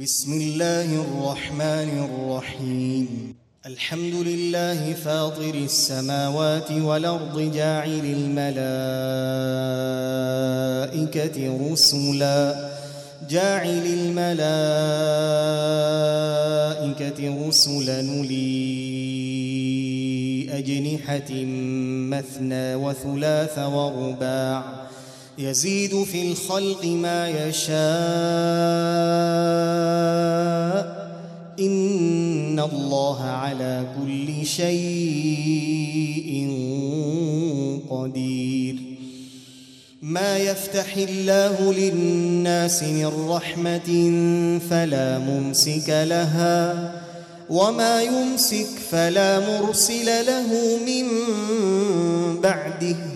بسم الله الرحمن الرحيم الحمد لله فاطر السماوات والأرض جاعل الملائكة رسلا جاعل الملائكة رسلا لي أجنحة مثنى وثلاث ورباع يزيد في الخلق ما يشاء. إن الله على كل شيء قدير. ما يفتح الله للناس من رحمة فلا ممسك لها وما يمسك فلا مرسل له من بعده.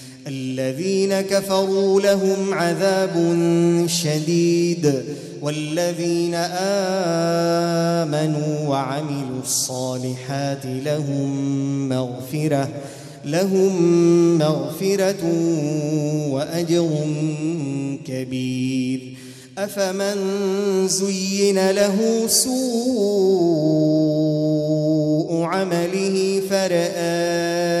الذين كفروا لهم عذاب شديد والذين آمنوا وعملوا الصالحات لهم مغفرة لهم مغفرة وأجر كبير. أفمن زين له سوء عمله فرآه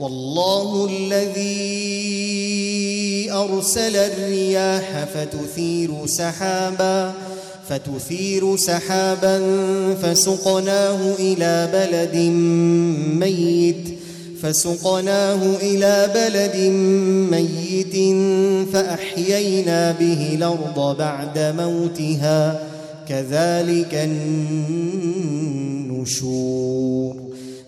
والله الذي أرسل الرياح فتثير سحابا فتثير سحابا فسقناه إلى بلد ميت فسقناه إلى بلد ميت فأحيينا به الأرض بعد موتها كذلك النشور.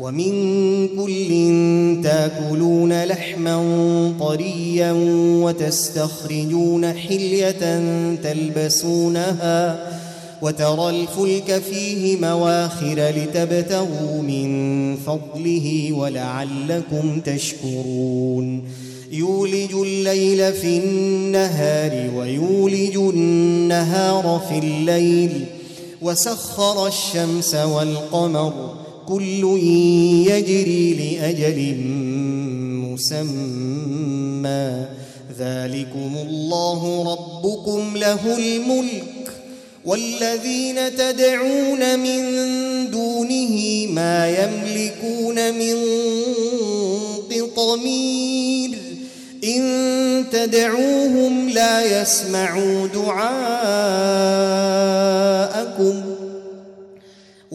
ومن كل تاكلون لحما طريا وتستخرجون حلية تلبسونها وترى الفلك فيه مواخر لتبتغوا من فضله ولعلكم تشكرون. يولج الليل في النهار ويولج النهار في الليل وسخر الشمس والقمر كل يجري لأجل مسمى. ذلكم الله ربكم له الملك. والذين تدعون من دونه ما يملكون من قطمير إن تدعوهم لا يسمعوا دعاءكم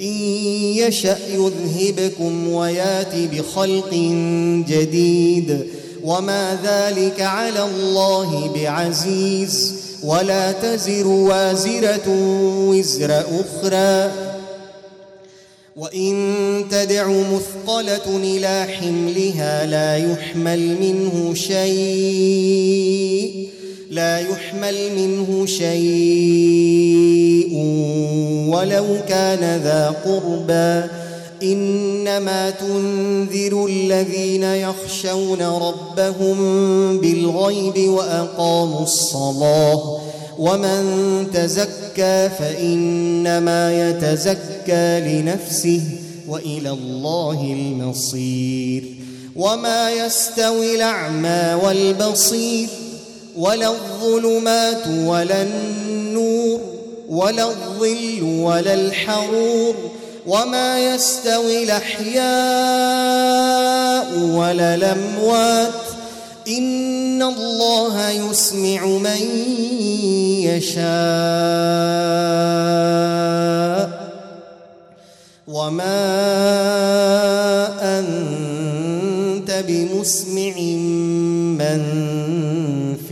إن يشأ يذهبكم ويأت بخلق جديد. وما ذلك على الله بعزيز. ولا تزر وازرة وزر أخرى. وإن تدع مثقلة إلى حملها لا يحمل منه شيء. لا يحمل منه شيء ولو كان ذا قربى. إنما تنذر الذين يخشون ربهم بالغيب وأقاموا الصلاة. ومن تزكى فإنما يتزكى لنفسه وإلى الله المصير. وما يستوي الأعمى والبصير. ولا الظلمات ولا النور ولا الظل ولا الحرور وما يستوي الأحياء ولا الأموات إن الله يسمع من يشاء وما أنت بمسمع من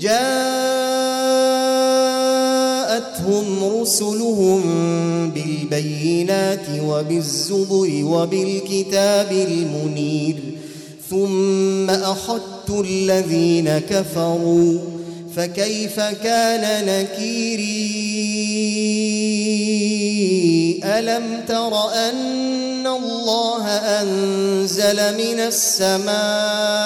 جاءتهم رسلهم بالبينات وبالزبر وبالكتاب المنير ثم أخذت الذين كفروا فكيف كان نكيري؟ ألم تر أن الله أنزل من السماء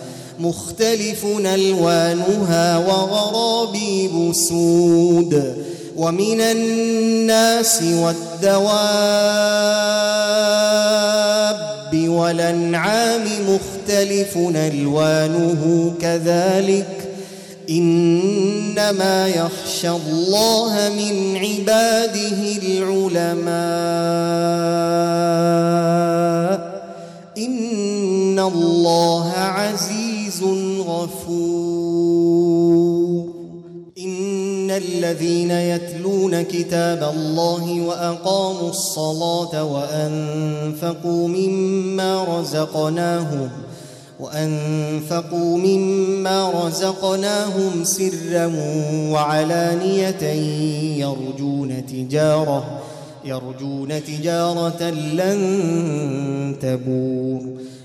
مختلف ألوانها وغرابيب سود ومن الناس والدواب والأنعام مختلف ألوانه كذلك إنما يخشى الله من عباده العلماء إن الله عزيز غفور. إن الذين يتلون كتاب الله وأقاموا الصلاة وأنفقوا مما رزقناهم وأنفقوا مما رزقناهم سرا وعلانية يرجون تجارة يرجون تجارة لن تبور.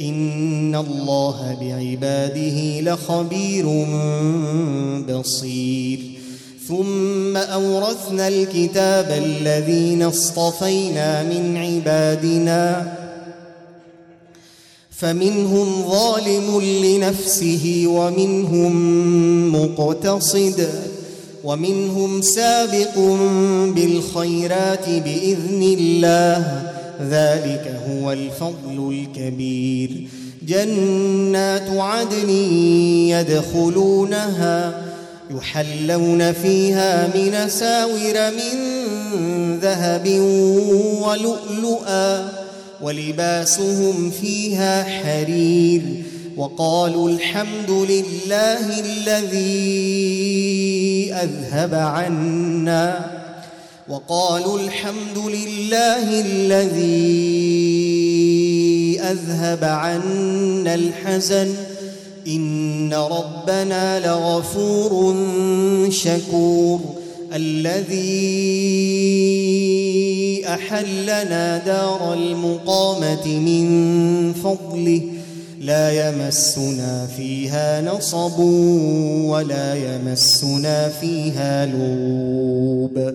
إن الله بعباده لخبير بصير. ثم أورثنا الكتاب الذين اصطفينا من عبادنا. فمنهم ظالم لنفسه ومنهم مقتصد. ومنهم سابق بالخيرات باذن الله. ذلك هو الفضل الكبير. جنات عدن يدخلونها يحلون فيها من ساور من ذهب ولؤلؤا ولباسهم فيها حرير. وقالوا الحمد لله الذي أذهب عنا. وقالوا الحمد لله الذي أذهب عنا الحزن. إن ربنا لغفور شكور. الذي أحلنا دار المقامة من فضله. لا يمسنا فيها نصب ولا يمسنا فيها لوب.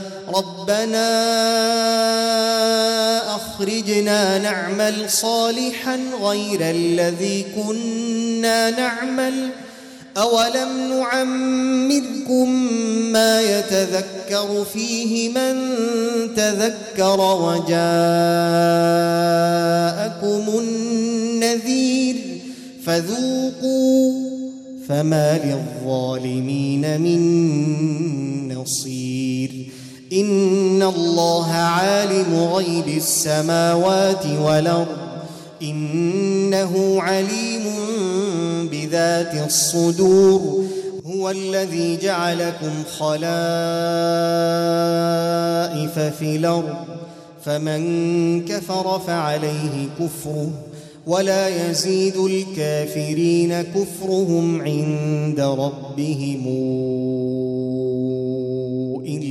ربنا أخرجنا نعمل صالحا غير الذي كنا نعمل. أولم نعمركم ما يتذكر فيه من تذكر وجاءكم النذير؟ فذوقوا فما للظالمين من نصير. ان الله عالم غيب السماوات والارض انه عليم بذات الصدور هو الذي جعلكم خلائف في الأرض فمن كفر فعليه كفره ولا يزيد الكافرين كفرهم عند ربهم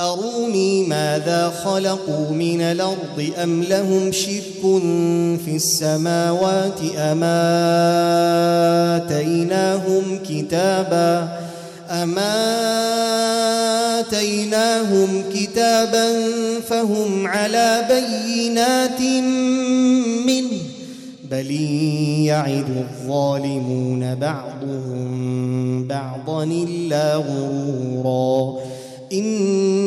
أروني ماذا خلقوا من الأرض أم لهم شرك في السماوات أما آتيناهم كتابا أما آتيناهم كتابا فهم على بينات منه بل يعد الظالمون بعضهم بعضا إلا غرورا إن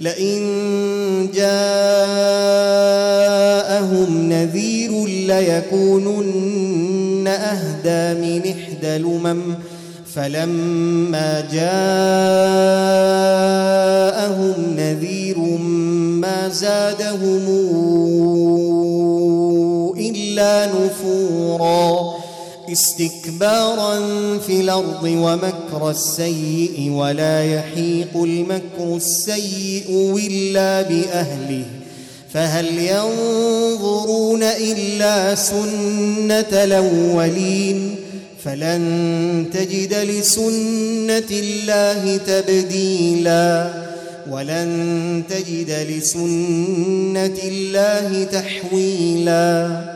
لئن جاءهم نذير ليكونن أهدى من إحدى الأمم. فلما جاءهم نذير ما زادهم إلا نفورا. استكبارا في الأرض ومكر السيء ولا يحيق المكر السيء إلا بأهله. فهل ينظرون إلا سنة الأولين؟ فلن تجد لسنة الله تبديلا. ولن تجد لسنة الله تحويلا.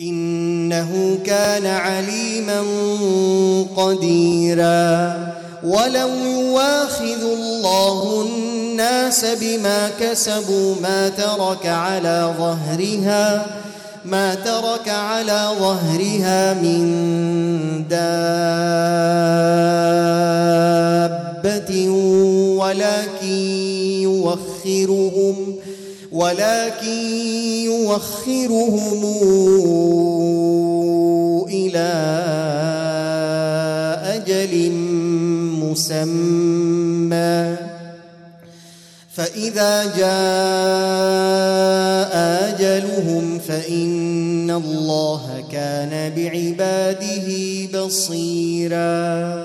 إنه كان عليما قديرا. ولو يواخذ الله الناس بما كسبوا ما ترك على ظهرها ما ترك على ظهرها من دابة ولكن يوخرهم ولكن يوخرهم إلى أجل مسمى. فإذا جاء أجلهم فإن الله كان بعباده بصيراً.